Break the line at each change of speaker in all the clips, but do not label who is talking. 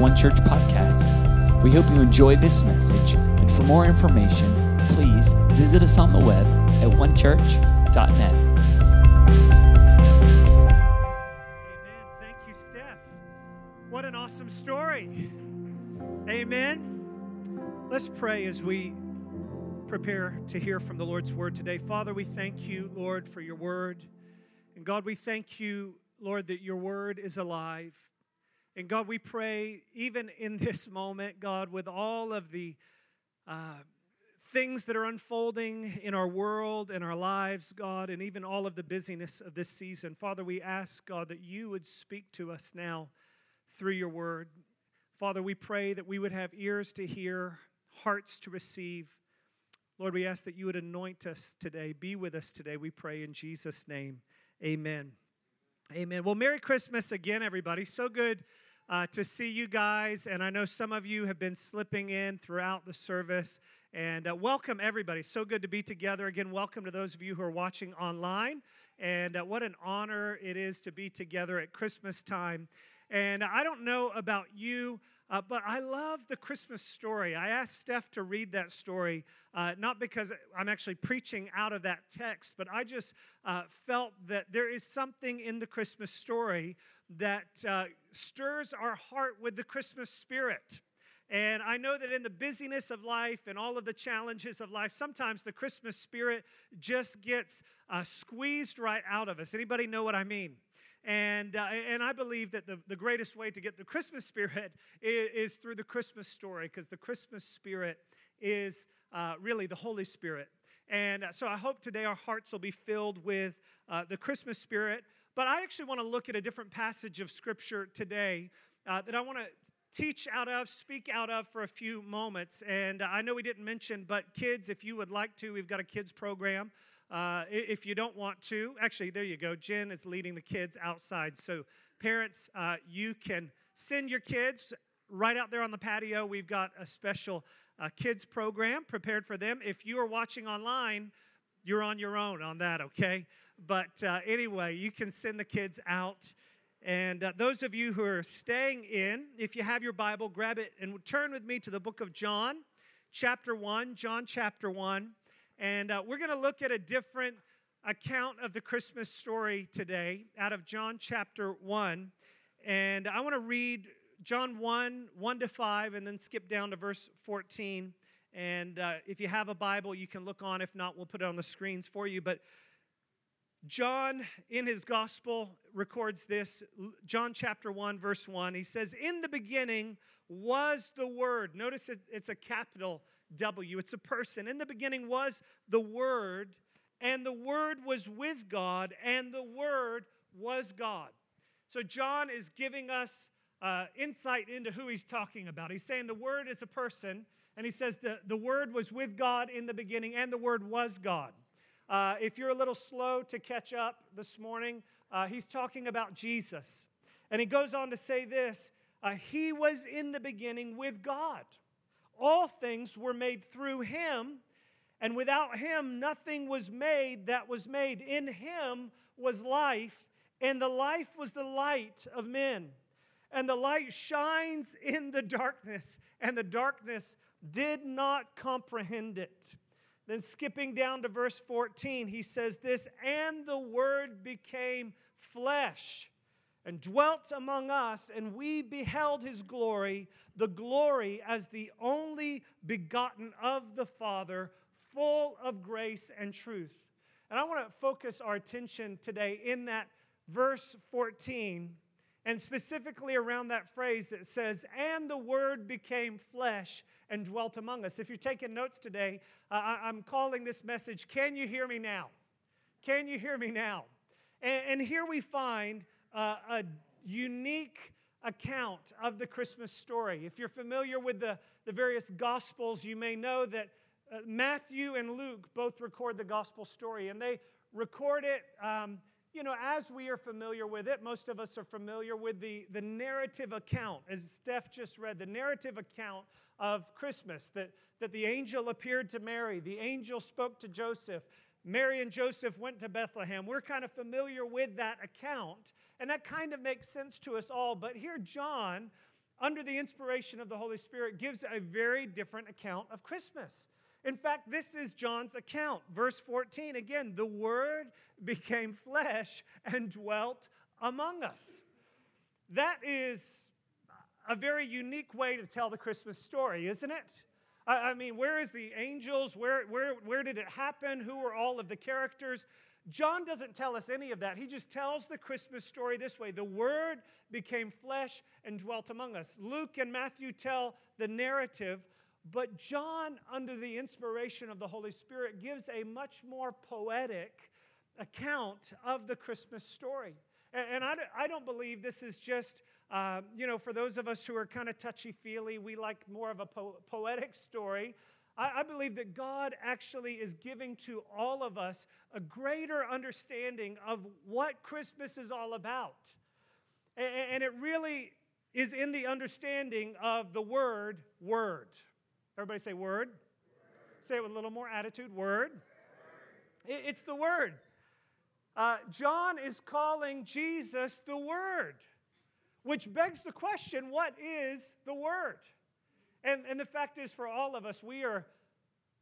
One Church podcast. We hope you enjoy this message, and for more information, please visit us on the web at onechurch.net.
Amen. Thank you, Steph. What an awesome story. Amen. Let's pray as we prepare to hear from the Lord's word today. Father, we thank you, Lord, for your word. And God, we thank you, Lord, that your word is alive. And God, we pray, even in this moment, God, with all of the uh, things that are unfolding in our world and our lives, God, and even all of the busyness of this season, Father, we ask, God, that you would speak to us now through your word. Father, we pray that we would have ears to hear, hearts to receive. Lord, we ask that you would anoint us today. Be with us today, we pray in Jesus' name. Amen. Amen. Well, Merry Christmas again, everybody. So good uh, to see you guys. And I know some of you have been slipping in throughout the service. And uh, welcome, everybody. So good to be together. Again, welcome to those of you who are watching online. And uh, what an honor it is to be together at Christmas time. And I don't know about you. Uh, but I love the Christmas story. I asked Steph to read that story, uh, not because I'm actually preaching out of that text, but I just uh, felt that there is something in the Christmas story that uh, stirs our heart with the Christmas spirit. And I know that in the busyness of life and all of the challenges of life, sometimes the Christmas spirit just gets uh, squeezed right out of us. Anybody know what I mean? And, uh, and I believe that the, the greatest way to get the Christmas spirit is, is through the Christmas story, because the Christmas spirit is uh, really the Holy Spirit. And uh, so I hope today our hearts will be filled with uh, the Christmas spirit. But I actually want to look at a different passage of Scripture today uh, that I want to teach out of, speak out of for a few moments. And I know we didn't mention, but kids, if you would like to, we've got a kids program. Uh, if you don't want to, actually, there you go. Jen is leading the kids outside. So, parents, uh, you can send your kids right out there on the patio. We've got a special uh, kids program prepared for them. If you are watching online, you're on your own on that, okay? But uh, anyway, you can send the kids out. And uh, those of you who are staying in, if you have your Bible, grab it and turn with me to the book of John, chapter 1. John, chapter 1. And uh, we're going to look at a different account of the Christmas story today out of John chapter 1. And I want to read John 1, 1 to 5, and then skip down to verse 14. And uh, if you have a Bible, you can look on. If not, we'll put it on the screens for you. But John, in his gospel, records this John chapter 1, verse 1. He says, In the beginning was the Word. Notice it, it's a capital W. It's a person. In the beginning was the Word, and the Word was with God, and the Word was God. So John is giving us uh, insight into who he's talking about. He's saying the Word is a person, and he says the, the Word was with God in the beginning, and the Word was God. Uh, if you're a little slow to catch up this morning, uh, he's talking about Jesus. And he goes on to say this uh, He was in the beginning with God all things were made through him, and without him nothing was made that was made. In him was life, and the life was the light of men. And the light shines in the darkness, and the darkness did not comprehend it. Then, skipping down to verse 14, he says this And the Word became flesh and dwelt among us, and we beheld his glory, the glory as the only begotten of the Father, full of grace and truth. And I want to focus our attention today in that verse 14, and specifically around that phrase that says, And the Word became flesh and dwelt among us. If you're taking notes today, uh, I'm calling this message, Can You Hear Me Now? Can you hear me now? And, and here we find uh, a unique account of the Christmas story. If you're familiar with the, the various Gospels, you may know that uh, Matthew and Luke both record the Gospel story, and they record it. Um, you know, as we are familiar with it, most of us are familiar with the, the narrative account, as Steph just read, the narrative account of Christmas that, that the angel appeared to Mary, the angel spoke to Joseph, Mary and Joseph went to Bethlehem. We're kind of familiar with that account, and that kind of makes sense to us all. But here, John under the inspiration of the Holy Spirit, gives a very different account of Christmas. In fact, this is John's account. Verse 14 again, the Word became flesh and dwelt among us. That is a very unique way to tell the Christmas story, isn't it? I, mean, where is the angels? Where, where, where did it happen? Who are all of the characters? John doesn't tell us any of that. He just tells the Christmas story this way The Word became flesh and dwelt among us. Luke and Matthew tell the narrative, but John, under the inspiration of the Holy Spirit, gives a much more poetic account of the Christmas story. And I don't believe this is just, uh, you know, for those of us who are kind of touchy feely, we like more of a po- poetic story. I, believe that God actually is giving to all of us a greater understanding of what Christmas is all about. And it really is in the understanding of the word, word. Everybody say word. word. Say it with a little more attitude word. word. It's the word. Uh, John is calling Jesus the Word, which begs the question what is the Word? And, and the fact is, for all of us, we are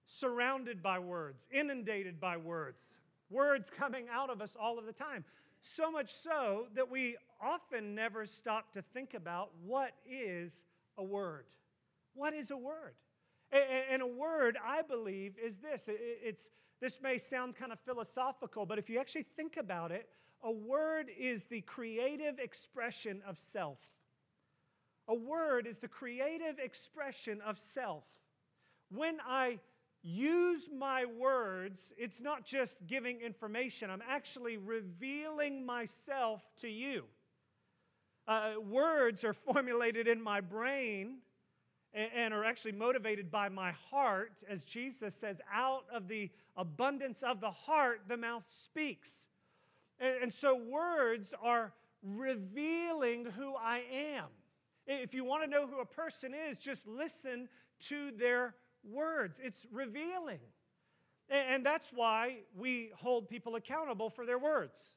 surrounded by words, inundated by words, words coming out of us all of the time. So much so that we often never stop to think about what is a word? What is a word? And a word, I believe, is this. It's, this may sound kind of philosophical, but if you actually think about it, a word is the creative expression of self. A word is the creative expression of self. When I use my words, it's not just giving information, I'm actually revealing myself to you. Uh, words are formulated in my brain and, and are actually motivated by my heart, as Jesus says, out of the abundance of the heart, the mouth speaks. And, and so words are revealing who I am. If you want to know who a person is, just listen to their words. It's revealing. And that's why we hold people accountable for their words.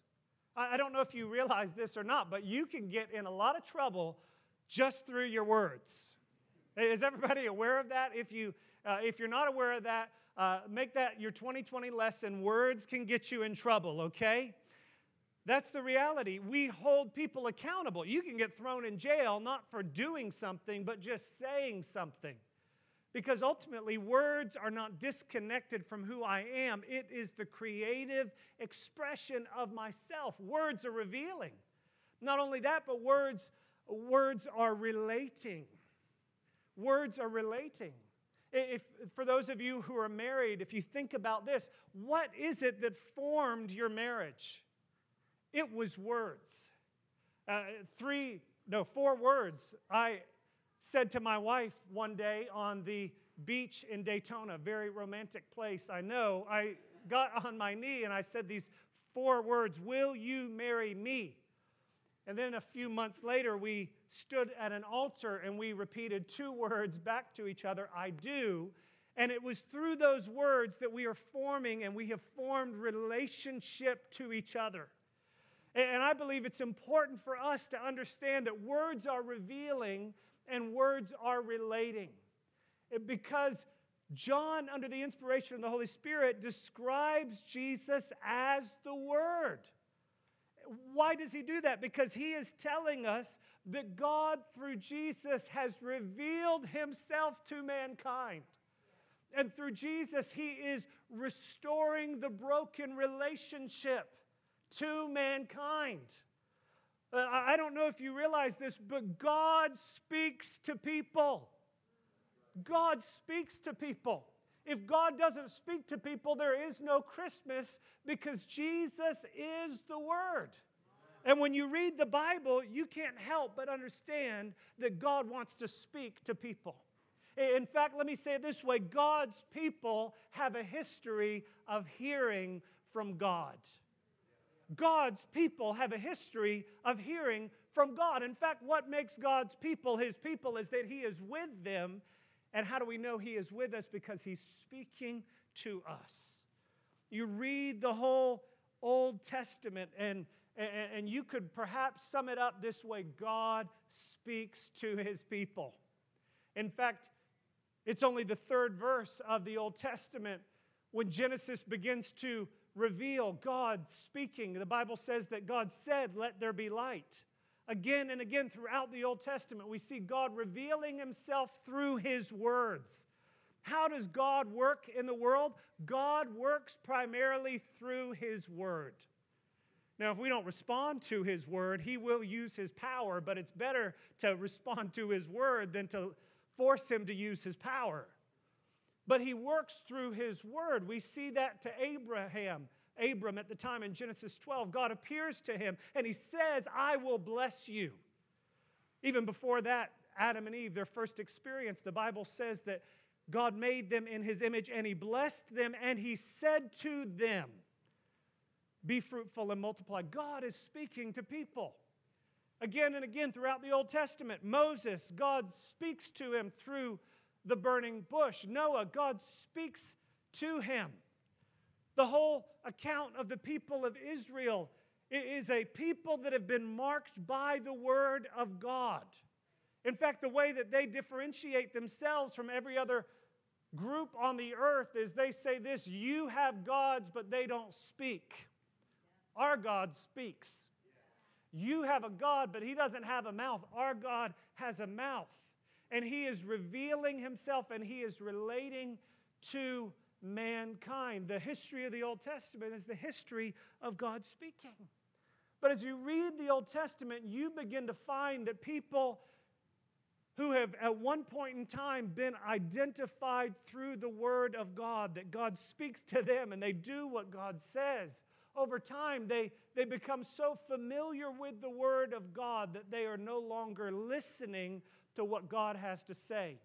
I don't know if you realize this or not, but you can get in a lot of trouble just through your words. Is everybody aware of that? If, you, uh, if you're not aware of that, uh, make that your 2020 lesson. Words can get you in trouble, okay? That's the reality. We hold people accountable. You can get thrown in jail not for doing something, but just saying something. Because ultimately, words are not disconnected from who I am, it is the creative expression of myself. Words are revealing. Not only that, but words, words are relating. Words are relating. If, for those of you who are married, if you think about this, what is it that formed your marriage? It was words. Uh, three, no, four words. I said to my wife one day on the beach in Daytona, very romantic place, I know. I got on my knee and I said these four words Will you marry me? And then a few months later, we stood at an altar and we repeated two words back to each other I do. And it was through those words that we are forming and we have formed relationship to each other. And I believe it's important for us to understand that words are revealing and words are relating. Because John, under the inspiration of the Holy Spirit, describes Jesus as the Word. Why does he do that? Because he is telling us that God, through Jesus, has revealed himself to mankind. And through Jesus, he is restoring the broken relationship to mankind. Uh, I don't know if you realize this, but God speaks to people. God speaks to people. If God doesn't speak to people, there is no Christmas because Jesus is the Word. And when you read the Bible, you can't help but understand that God wants to speak to people. In fact, let me say it this way God's people have a history of hearing from God. God's people have a history of hearing from God. In fact, what makes God's people his people is that he is with them. And how do we know he is with us? Because he's speaking to us. You read the whole Old Testament and, and, and you could perhaps sum it up this way God speaks to his people. In fact, it's only the third verse of the Old Testament when Genesis begins to reveal God speaking. The Bible says that God said, Let there be light. Again and again throughout the Old Testament, we see God revealing himself through his words. How does God work in the world? God works primarily through his word. Now, if we don't respond to his word, he will use his power, but it's better to respond to his word than to force him to use his power. But he works through his word. We see that to Abraham. Abram at the time in Genesis 12, God appears to him and he says, I will bless you. Even before that, Adam and Eve, their first experience, the Bible says that God made them in his image and he blessed them and he said to them, be fruitful and multiply. God is speaking to people. Again and again throughout the Old Testament, Moses, God speaks to him through the burning bush. Noah, God speaks to him. The whole account of the people of Israel is a people that have been marked by the word of God. In fact, the way that they differentiate themselves from every other group on the earth is they say this you have gods, but they don't speak. Our God speaks. You have a God, but He doesn't have a mouth. Our God has a mouth. And He is revealing Himself and He is relating to mankind. The history of the Old Testament is the history of God speaking. But as you read the Old Testament, you begin to find that people who have at one point in time been identified through the Word of God, that God speaks to them and they do what God says over time, they, they become so familiar with the Word of God that they are no longer listening to what God has to say.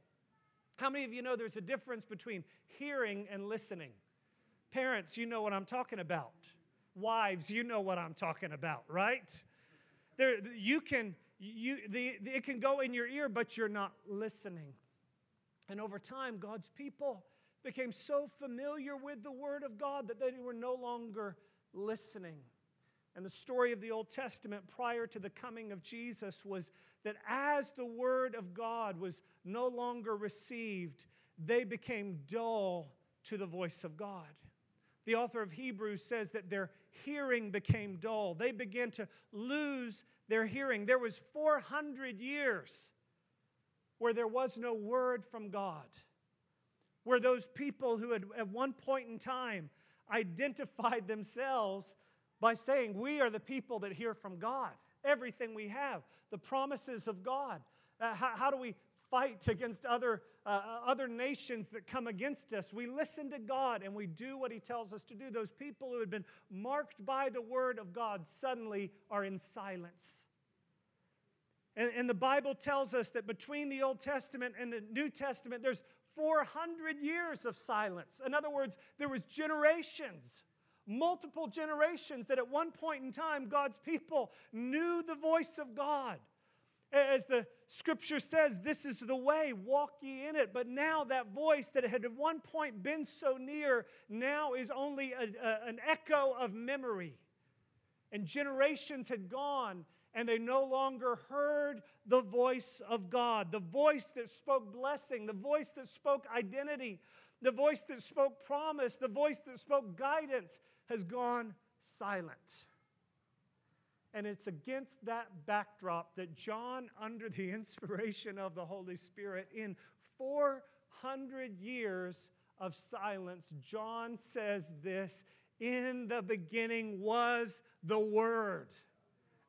How many of you know there's a difference between hearing and listening? Parents, you know what I'm talking about. Wives, you know what I'm talking about, right? There, you can, you, the, it can go in your ear, but you're not listening. And over time, God's people became so familiar with the Word of God that they were no longer listening. And the story of the Old Testament prior to the coming of Jesus was that as the Word of God was no longer received, they became dull to the voice of God. The author of Hebrews says that their hearing became dull. They began to lose their hearing. There was 400 years where there was no word from God, where those people who had at one point in time identified themselves by saying, We are the people that hear from God. Everything we have, the promises of God. Uh, how, how, do we fight against other, uh, uh, other nations that come against us? We listen to God and we do what He tells us to do. Those people who had been marked by the Word of God suddenly are in silence. And, and the Bible tells us that between the Old Testament and the New Testament, there's 400 years of silence. In other words, there was generations, multiple generations that at one point in time God's people knew the voice of God. As the scripture says, this is the way, walk ye in it. But now that voice that had at one point been so near now is only a, a, an echo of memory. And generations had gone, and they no longer heard the voice of God, the voice that spoke blessing, the voice that spoke identity, the voice that spoke promise, the voice that spoke guidance has gone silent. And it's against that backdrop that John, under the inspiration of the Holy Spirit, in 400 years of silence, John says this In the beginning was the Word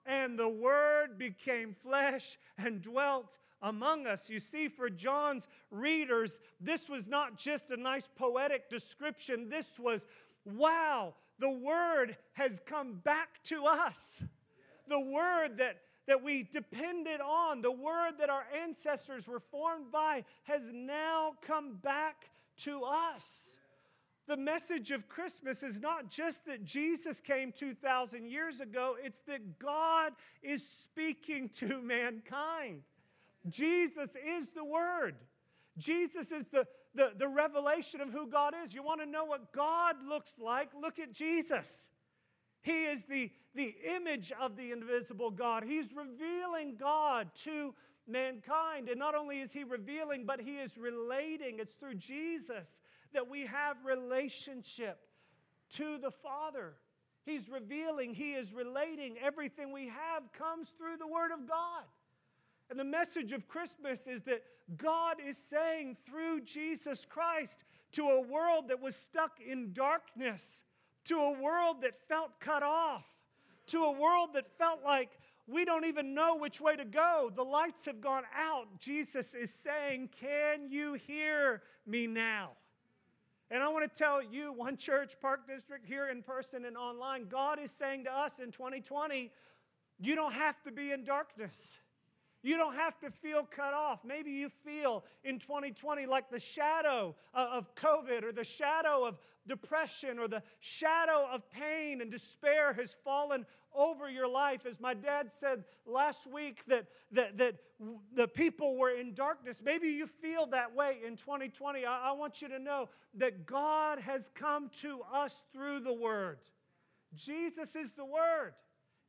and the Word became flesh and dwelt among us. You see, for John's readers, this was not just a nice poetic description. This was, wow, the Word has come back to us. The Word that that we depended on, the word that our ancestors were formed by, has now come back to us. The message of Christmas is not just that Jesus came 2,000 years ago, it's that God is speaking to mankind. Jesus is the Word. Jesus is the, the, the revelation of who God is. You want to know what God looks like? Look at Jesus. He is the, the image of the invisible God. He's revealing God to mankind. And not only is he revealing, but he is relating. It's through Jesus that we have relationship to the Father. He's revealing, he is relating. Everything we have comes through the Word of God. And the message of Christmas is that God is saying through Jesus Christ to a world that was stuck in darkness, to a world that felt cut off, to a world that felt like we don't even know which way to go. The lights have gone out. Jesus is saying, Can you hear me now? And I want to tell you, One Church Park District, here in person and online, God is saying to us in 2020, you don't have to be in darkness. You don't have to feel cut off. Maybe you feel in 2020 like the shadow of COVID or the shadow of depression or the shadow of pain and despair has fallen over your life. As my dad said last week, that, that, that the people were in darkness. Maybe you feel that way in 2020. I, I want you to know that God has come to us through the Word. Jesus is the Word,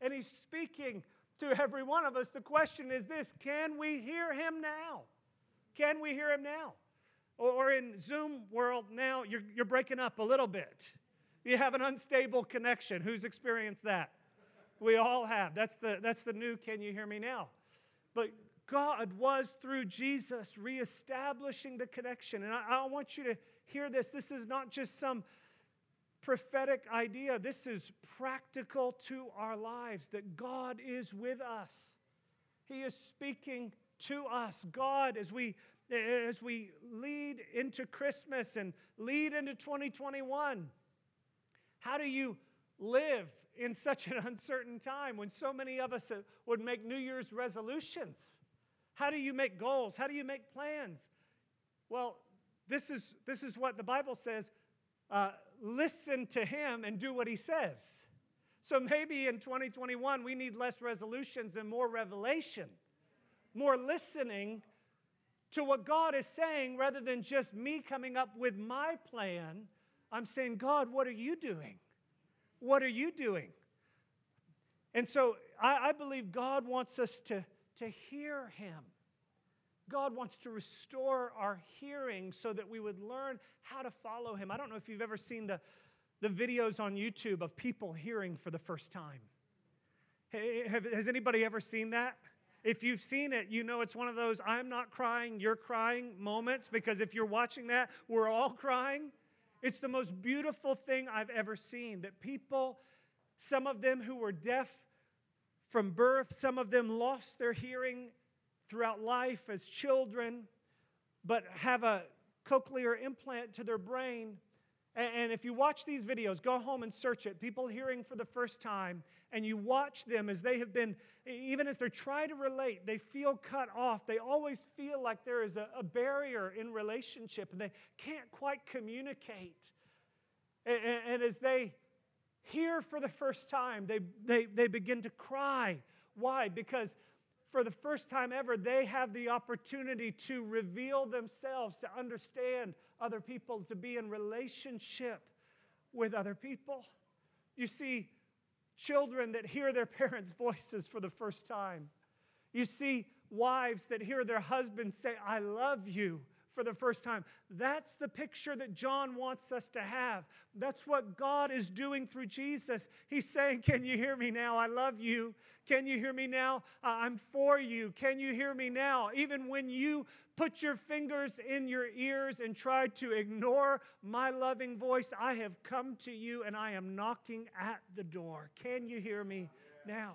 and He's speaking to every one of us. The question is this can we hear him now? Can we hear him now? Or in Zoom world now, you're, you're breaking up a little bit. You have an unstable connection. Who's experienced that? We all have. That's the, that's the new can you hear me now? But God was through Jesus reestablishing the connection. And I, I want you to hear this. This is not just some prophetic idea. This is practical to our lives that God is with us. He is speaking to us. God, as we as we lead into Christmas and lead into 2021, how do you live in such an uncertain time when so many of us would make New Year's resolutions? How do you make goals? How do you make plans? Well, this is, this is what the Bible says uh, listen to him and do what he says. So maybe in 2021, we need less resolutions and more revelation, more listening to what God is saying rather than just me coming up with my plan. I'm saying, God, what are you doing? What are you doing? And so I, I believe God wants us to, to hear him. God wants to restore our hearing so that we would learn how to follow Him. I don't know if you've ever seen the, the videos on YouTube of people hearing for the first time. Has anybody ever seen that? If you've seen it, you know it's one of those I'm not crying, you're crying moments because if you're watching that, we're all crying. It's the most beautiful thing I've ever seen that people, some of them who were deaf from birth, some of them lost their hearing throughout life as children, but have a cochlear implant to their brain. And if you watch these videos, go home and search it. People hearing for the first time, and you watch them as they have been, even as they're trying to relate, they feel cut off. They always feel like there is a, barrier in relationship and they can't quite communicate. And as they hear for the first time, they, they, they begin to cry. Why? Because for the first time ever, they have the opportunity to reveal themselves, to understand other people, to be in relationship with other people. You see, children that hear their parents' voices for the first time. You see, wives that hear their husbands say, I love you for the first time. That's the picture that John wants us to have. That's what God is doing through Jesus. He's saying, Can you hear me now? I love you. Can you hear me now? I'm for you. Can you hear me now? Even when you put your fingers in your ears and try to ignore my loving voice, I have come to you and I am knocking at the door. Can you hear me now?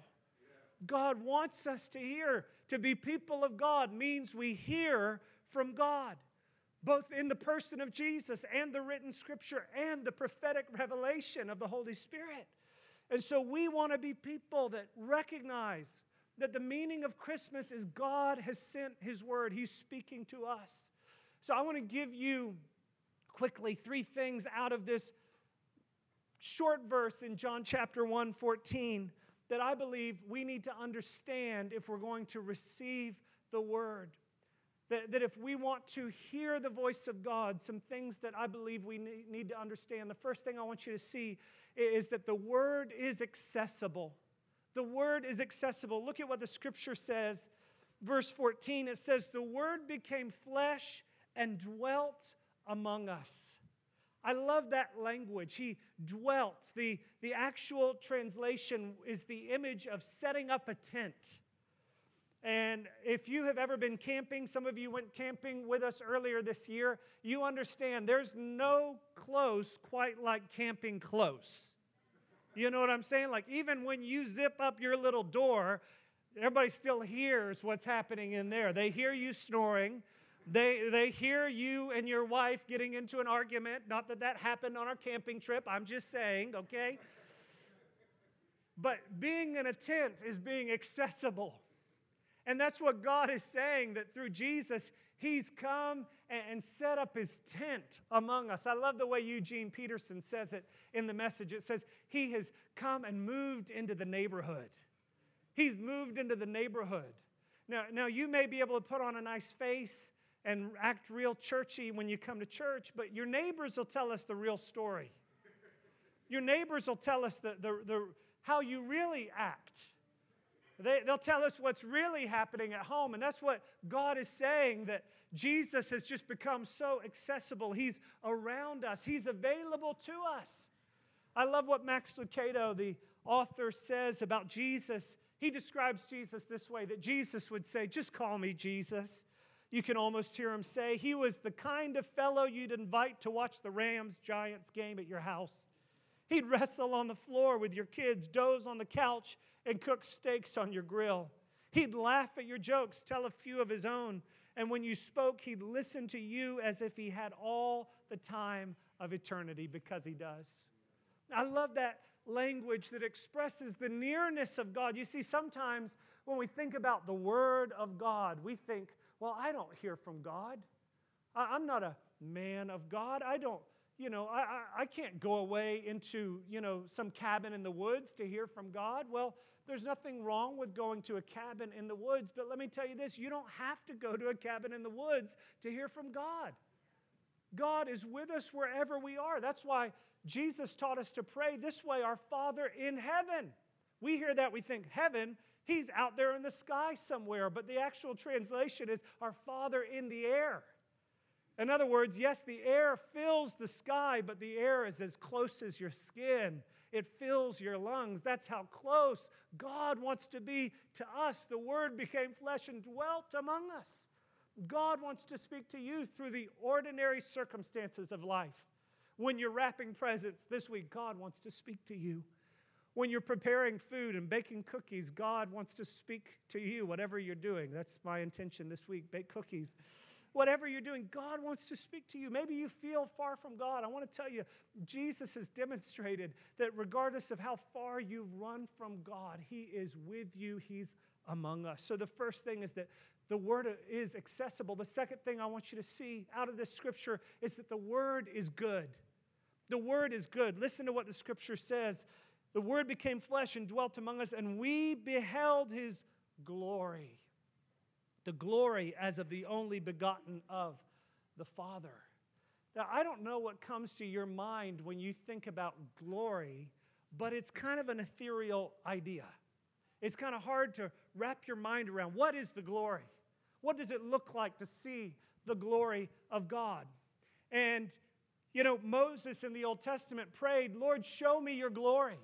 God wants us to hear. To be people of God means we hear from God both in the person of Jesus and the written scripture and the prophetic revelation of the Holy Spirit. And so we want to be people that recognize that the meaning of Christmas is God has sent His word, He's speaking to us. So I want to give you quickly three things out of this short verse in John chapter 1 14 that I believe we need to understand if we're going to receive the word. That, that if we want to hear the voice of God, some things that I believe we need to understand. The first thing I want you to see is that the word is accessible. The word is accessible. Look at what the scripture says. Verse 14, it says, The word became flesh and dwelt among us. I love that language. He dwelt. The, the actual translation is the image of setting up a tent. And if you have ever been camping, some of you went camping with us earlier this year, you understand there's no close quite like camping close. You know what I'm saying? Like, even when you zip up your little door, everybody still hears what's happening in there. They hear you snoring. They, they hear you and your wife getting into an argument. Not that that happened on our camping trip, I'm just saying, okay? But being in a tent is being accessible. And that's what God is saying that through Jesus, He's come and set up His tent among us. I love the way Eugene Peterson says it in the message. It says, He has come and moved into the neighborhood. He's moved into the neighborhood. Now, now you may be able to put on a nice face and act real churchy when you come to church, but your neighbors will tell us the real story. Your neighbors will tell us the, the, the, how you really act. They, they'll tell us what's really happening at home. And that's what God is saying that Jesus has just become so accessible. He's around us, He's available to us. I love what Max Lucado, the author, says about Jesus. He describes Jesus this way that Jesus would say, Just call me Jesus. You can almost hear him say, He was the kind of fellow you'd invite to watch the Rams Giants game at your house. He'd wrestle on the floor with your kids, doze on the couch, and cook steaks on your grill. He'd laugh at your jokes, tell a few of his own, and when you spoke, he'd listen to you as if he had all the time of eternity because he does. I love that language that expresses the nearness of God. You see, sometimes when we think about the Word of God, we think, well, I don't hear from God. I'm not a man of God. I don't you know, I, I, can't go away into, you know, some cabin in the woods to hear from God. Well, there's nothing wrong with going to a cabin in the woods, but let me tell you this you don't have to go to a cabin in the woods to hear from God. God is with us wherever we are. That's why Jesus taught us to pray this way Our Father in heaven. We hear that, we think, heaven, He's out there in the sky somewhere, but the actual translation is Our Father in the air. In other words, yes, the air fills the sky, but the air is as close as your skin. It fills your lungs. That's how close God wants to be to us. The Word became flesh and dwelt among us. God wants to speak to you through the ordinary circumstances of life. When you're wrapping presents this week, God wants to speak to you. When you're preparing food and baking cookies, God wants to speak to you, whatever you're doing. That's my intention this week bake cookies whatever you're doing, God wants to speak to you. Maybe you feel far from God. I want to tell you, Jesus has demonstrated that regardless of how far you've run from God, He is with you, He's among us. So the first thing is that the Word is accessible. The second thing I want you to see out of this scripture is that the Word is good. The Word is good. Listen to what the scripture says. The Word became flesh and dwelt among us, and we beheld His glory the glory as of the only begotten of the Father. Now, I don't know what comes to your mind when you think about glory, but it's kind of an ethereal idea. It's kind of hard to wrap your mind around. What is the glory? What does it look like to see the glory of God? And, you know, Moses in the Old Testament prayed, Lord, show me your glory.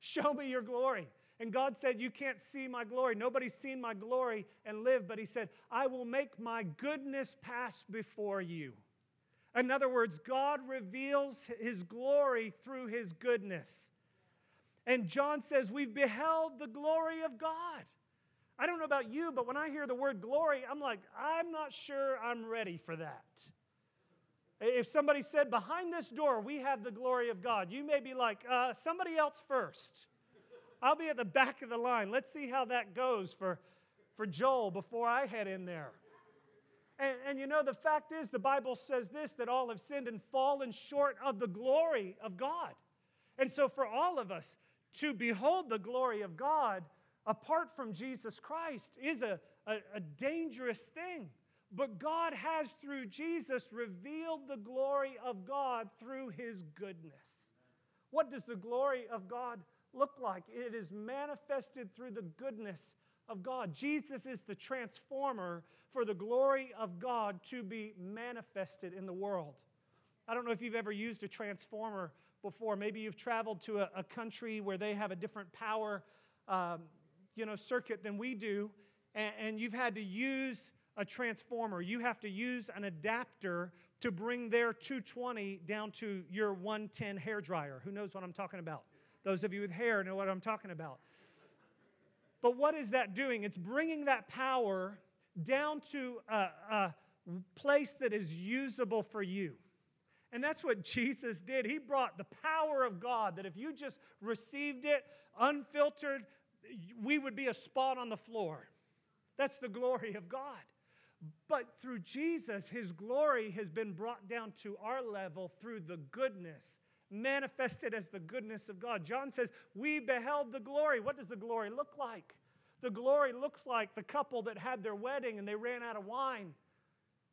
Show me your glory. And God said, You can't see my glory. Nobody's seen my glory and live. But He said, I will make my goodness pass before you. In other words, God reveals His glory through His goodness. And John says, We've beheld the glory of God. I don't know about you, but when I hear the word glory, I'm like, I'm not sure I'm ready for that. If somebody said, Behind this door, we have the glory of God, you may be like, uh, Somebody else first. I'll be at the back of the line. Let's see how that goes for, for Joel before I head in there. And, and you know, the fact is, the Bible says this that all have sinned and fallen short of the glory of God. And so, for all of us to behold the glory of God apart from Jesus Christ is a, a, a dangerous thing. But God has, through Jesus, revealed the glory of God through his goodness. What does the glory of God look like? It is manifested through the goodness of God. Jesus is the transformer for the glory of God to be manifested in the world. I don't know if you've ever used a transformer before. Maybe you've traveled to a, a country where they have a different power, um, you know, circuit than we do, and, and you've had to use a transformer. You have to use an adapter to bring their 220 down to your 110 hair dryer. Who knows what I'm talking about? Those of you with hair know what I'm talking about. But what is that doing? It's bringing that power down to a, a place that is usable for you. And that's what Jesus did. He brought the power of God that if you just received it unfiltered, we would be a spot on the floor. That's the glory of God. But through Jesus, his glory has been brought down to our level through the goodness, manifested as the goodness of God. John says, We beheld the glory. What does the glory look like? The glory looks like the couple that had their wedding and they ran out of wine.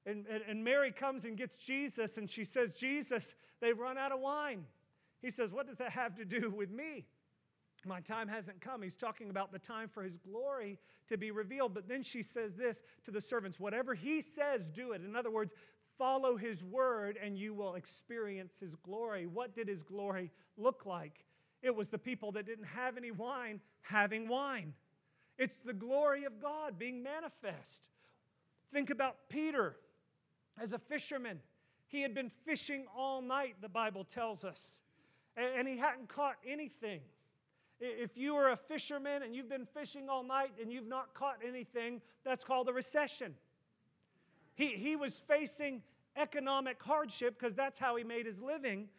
And, and, and Mary comes and gets Jesus and she says, Jesus, they've run out of wine. He says, What does that have to do with me? My time hasn't come. He's talking about the time for his glory to be revealed. But then she says this to the servants whatever he says, do it. In other words, follow his word and you will experience his glory. What did his glory look like? It was the people that didn't have any wine having wine. It's the glory of God being manifest. Think about Peter as a fisherman. He had been fishing all night, the Bible tells us, and he hadn't caught anything. If you are a fisherman and you've been fishing all night and you've not caught anything, that's called a recession. He, he was facing economic hardship because that's how he made his living.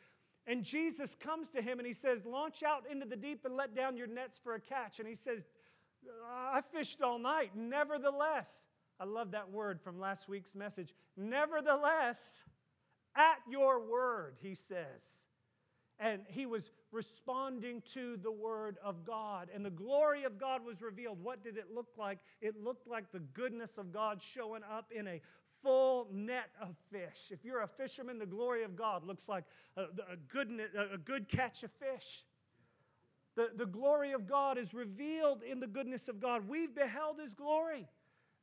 And Jesus comes to him and he says, Launch out into the deep and let down your nets for a catch. And he says, uh, I fished all night. Nevertheless, I love that word from last week's message. Nevertheless, at your word, he says. And he was responding to the word of God. And the glory of God was revealed. What did it look like? It looked like the goodness of God showing up in a full net of fish. If you're a fisherman, the glory of God looks like a, a, good, a good catch of fish. The, the glory of God is revealed in the goodness of God. We've beheld his glory.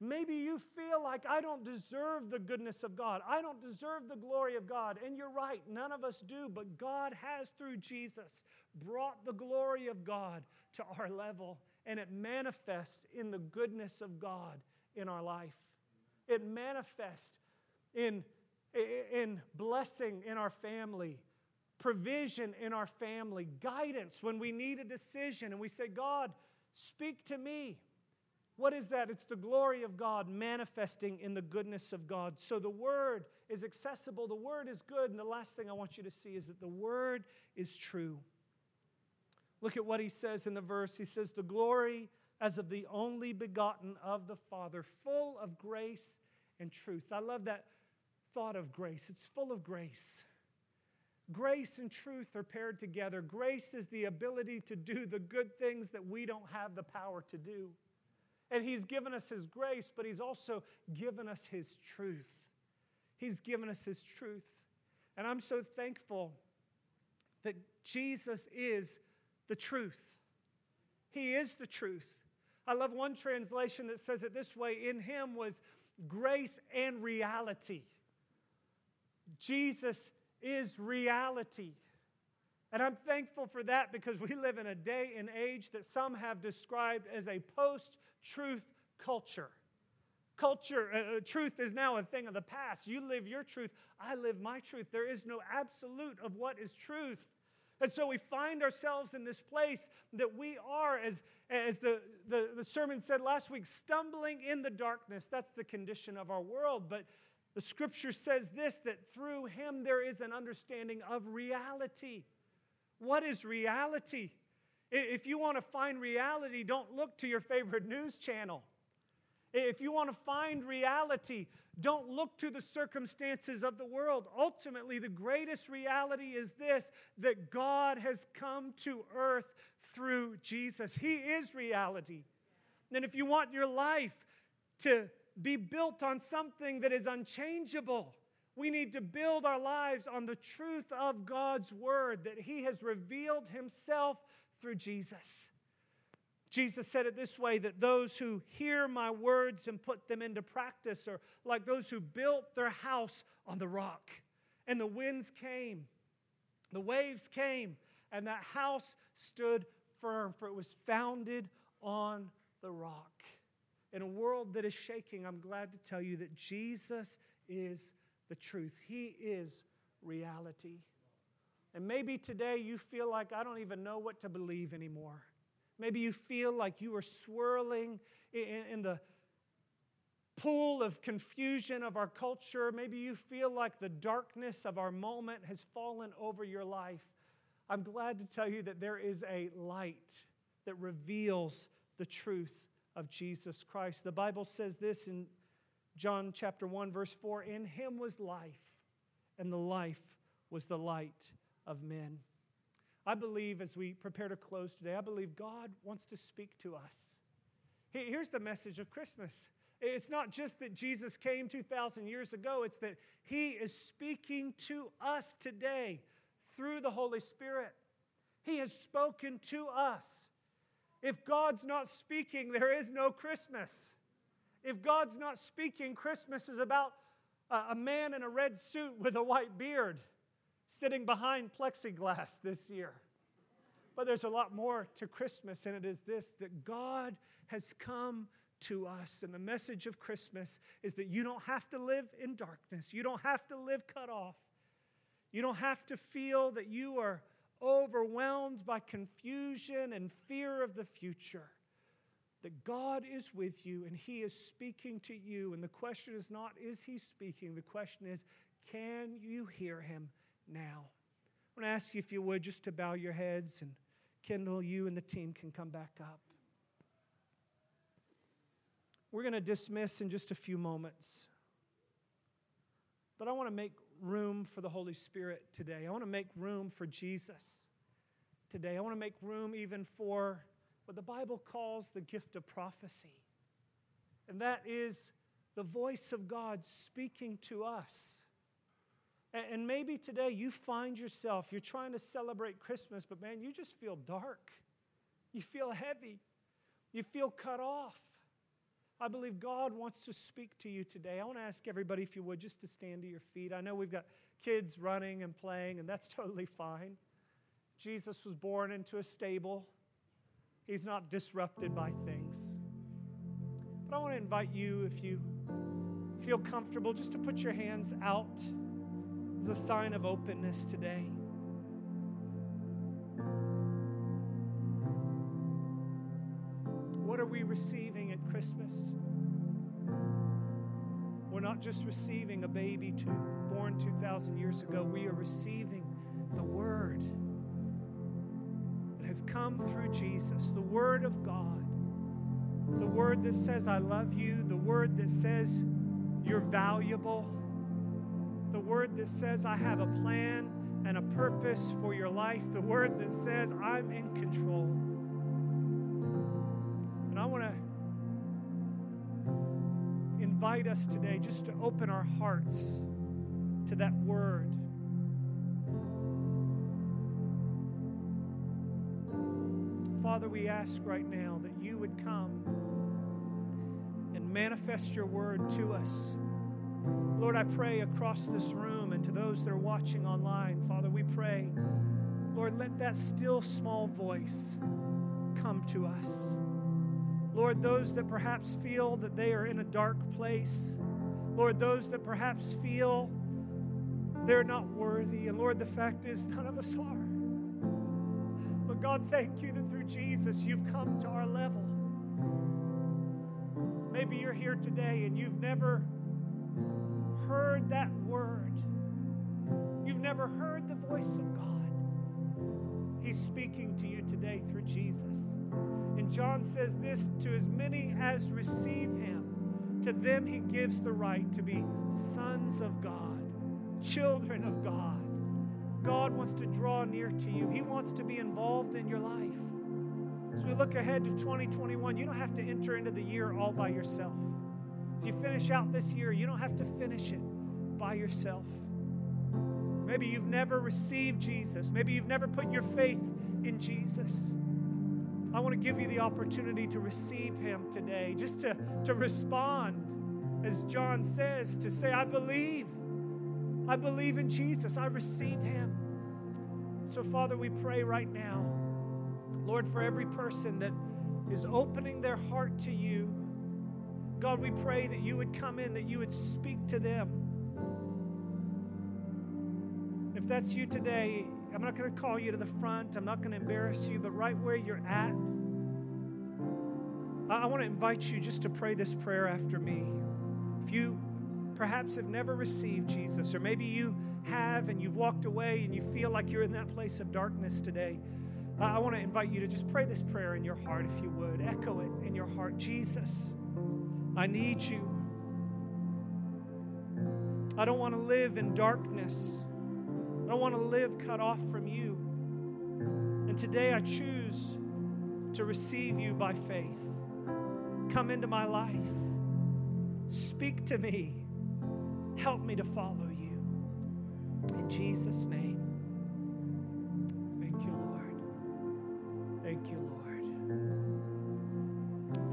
Maybe you feel like I don't deserve the goodness of God. I don't deserve the glory of God. And you're right, none of us do. But God has, through Jesus, brought the glory of God to our level. And it manifests in the goodness of God in our life. It manifests in, in blessing in our family, provision in our family, guidance when we need a decision and we say, God, speak to me. What is that? It's the glory of God manifesting in the goodness of God. So the Word is accessible, the Word is good. And the last thing I want you to see is that the Word is true. Look at what he says in the verse. He says, The glory as of the only begotten of the Father, full of grace and truth. I love that thought of grace. It's full of grace. Grace and truth are paired together. Grace is the ability to do the good things that we don't have the power to do. And He's given us His grace, but He's also given us His truth. He's given us His truth. And I'm so thankful that Jesus is the truth. He is the truth. I love one translation that says it this way In Him was grace and reality. Jesus is reality. And I'm thankful for that because we live in a day and age that some have described as a post truth culture. Culture, uh, uh, truth is now a thing of the past. You live your truth, I live my truth. There is no absolute of what is truth. And so we find ourselves in this place that we are, as, as the, the, the sermon said last week, stumbling in the darkness. That's the condition of our world. But the scripture says this that through him there is an understanding of reality. What is reality? If you want to find reality, don't look to your favorite news channel. If you want to find reality, don't look to the circumstances of the world. Ultimately, the greatest reality is this that God has come to earth through Jesus. He is reality. And if you want your life to be built on something that is unchangeable, We need to build our lives on the truth of God's word that He has revealed Himself through Jesus. Jesus said it this way that those who hear my words and put them into practice are like those who built their house on the rock. And the winds came, the waves came, and that house stood firm, for it was founded on the rock. In a world that is shaking, I'm glad to tell you that Jesus is the truth. He is reality. And maybe today you feel like I don't even know what to believe anymore. Maybe you feel like you are swirling in, the pool of confusion of our culture. Maybe you feel like the darkness of our moment has fallen over your life. I'm glad to tell you that there is a light that reveals the truth of Jesus Christ. The Bible says this in John chapter 1 verse 4, in him was life, and the life was the light of men. I believe as we prepare to close today, I believe God wants to speak to us. Here's the message of Christmas. It's not just that Jesus came 2,000 years ago, it's that He is speaking to us today through the Holy Spirit. He has spoken to us. If God's not speaking, there is no Christmas. If God's not speaking, Christmas is about a man in a red suit with a white beard sitting behind plexiglass this year. But there's a lot more to Christmas, and it is this that God has come to us. And the message of Christmas is that you don't have to live in darkness, you don't have to live cut off, you don't have to feel that you are overwhelmed by confusion and fear of the future, that God is with you and He is speaking to you. And the question is not, is He speaking? The question is, can you hear Him now? I want to ask you, if you would, just to bow your heads and Kendall, you and the team can come back up. We're going to dismiss in just a few moments. But I want to make room for the Holy Spirit today. I want to make room for Jesus today. I want to make room even for what the Bible calls the gift of prophecy. And that is the voice of God speaking to us. And maybe today you find yourself, you're trying to celebrate Christmas, but man, you just feel dark. You feel heavy. You feel cut off. I believe God wants to speak to you today. I want to ask everybody, if you would, just to stand to your feet. I know we've got kids running and playing, and that's totally fine. Jesus was born into a stable, he's not disrupted by things. But I want to invite you, if you feel comfortable, just to put your hands out a sign of openness today. What are we receiving at Christmas? We're not just receiving a baby to, born 2,000 years ago, we are receiving the Word that has come through Jesus, the Word of God, the Word that says, I love you, the Word that says, you're valuable, the Word that says, I have a plan and a purpose for your life, the Word that says, I'm in control. And I want to invite us today just to open our hearts to that word. Father, we ask right now that you would come and manifest your word to us. Lord, I pray across this room and to those that are watching online, Father, we pray, Lord, let that still small voice come to us. Lord, those that perhaps feel that they are in a dark place. Lord, those that perhaps feel they're not worthy. And Lord, the fact is, none of us are. But God, thank you that through Jesus you've come to our level. Maybe you're here today and you've never heard that word. You've never heard the voice of God. He's speaking to you today through Jesus. And John says this to as many as receive him, to them he gives the right to be sons of God, children of God. God wants to draw near to you, He wants to be involved in your life. As we look ahead to 2021, you don't have to enter into the year all by yourself. As you finish out this year, you don't have to finish it by yourself. Maybe you've never received Jesus. Maybe you've never put your faith in Jesus. I want to give you the opportunity to receive him today, just to, to respond, as John says, to say, I believe. I believe in Jesus. I receive him. So, Father, we pray right now, Lord, for every person that is opening their heart to you, God, we pray that you would come in, that you would speak to them. If that's you today, I'm not going to call you to the front. I'm not going to embarrass you, but right where you're at, I want to invite you just to pray this prayer after me. If you perhaps have never received Jesus, or maybe you have and you've walked away and you feel like you're in that place of darkness today, I want to invite you to just pray this prayer in your heart, if you would. Echo it in your heart Jesus, I need you. I don't want to live in darkness. I don't want to live cut off from you. And today I choose to receive you by faith. Come into my life. Speak to me. Help me to follow you. In Jesus' name. Thank you, Lord. Thank you, Lord.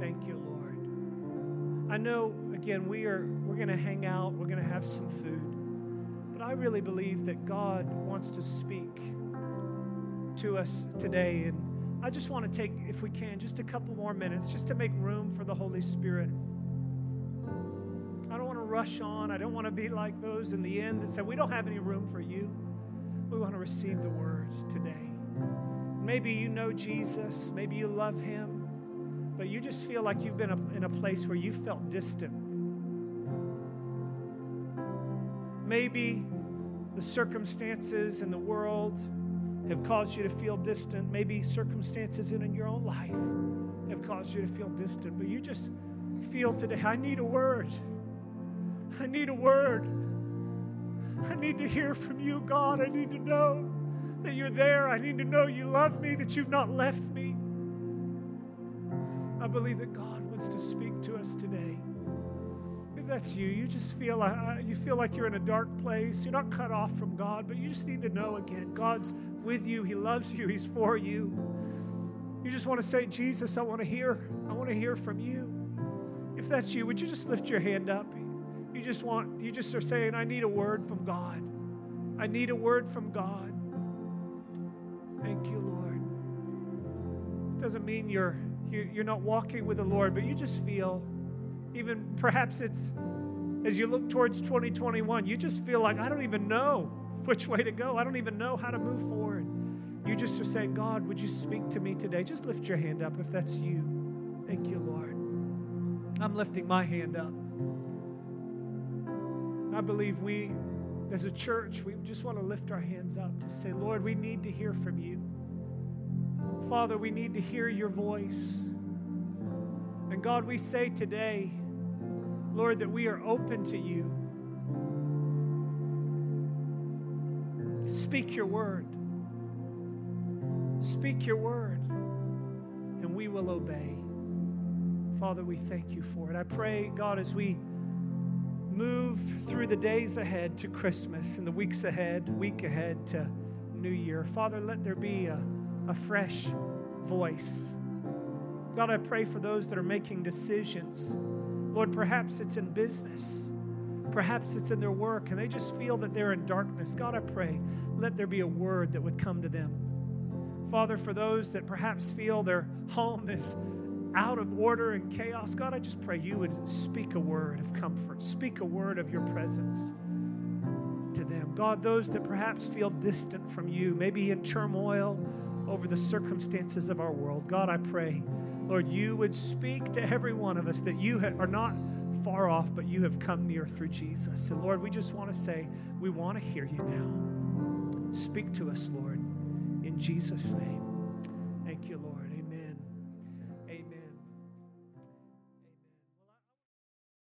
Thank you, Lord. I know, again, we are we're gonna hang out, we're gonna have some food. But I really believe that God wants to speak to us today. And I just want to take, if we can, just a couple more minutes just to make room for the Holy Spirit. I don't want to rush on. I don't want to be like those in the end that said, We don't have any room for you. We want to receive the word today. Maybe you know Jesus, maybe you love him, but you just feel like you've been in a place where you felt distant. Maybe the circumstances in the world have caused you to feel distant. Maybe circumstances in, your own life have caused you to feel distant. But you just feel today, I need a word. I need a word. I need to hear from you, God. I need to know that you're there. I need to know you love me, that you've not left me. I believe that God wants to speak to us today If that's you, you just feel like, uh, you feel like you're in a dark place. You're not cut off from God, but you just need to know again God's with you. He loves you. He's for you. You just want to say, Jesus, I want to hear. I want to hear from you. If that's you, would you just lift your hand up? You just want, you just are saying, I need a word from God. I need a word from God. Thank you, Lord. It doesn't mean you're you're not walking with the Lord, but you just feel even perhaps it's as you look towards 2021, you just feel like, I don't even know which way to go. I don't even know how to move forward. You just are saying, God, would you speak to me today? Just lift your hand up if that's you. Thank you, Lord. I'm lifting my hand up. I believe we, as a church, we just want to lift our hands up to say, Lord, we need to hear from you. Father, we need to hear your voice. And God, we say today, Lord, that we are open to you. Speak your word. Speak your word, and we will obey. Father, we thank you for it. I pray, God, as we move through the days ahead to Christmas and the weeks ahead, week ahead to New Year, Father, let there be a, a fresh voice. God, I pray for those that are making decisions Lord, perhaps it's in business. Perhaps it's in their work and they just feel that they're in darkness. God, I pray, let there be a word that would come to them. Father, for those that perhaps feel their home is out of order and chaos, God, I just pray you would speak a word of comfort, speak a word of your presence to them. God, those that perhaps feel distant from you, maybe in turmoil over the circumstances of our world, God, I pray Lord, you would speak to every one of us that you are not far off, but you have come near through Jesus. And Lord, we just want to say, we want to hear you now. Speak to us, Lord, in Jesus' name. Thank you, Lord.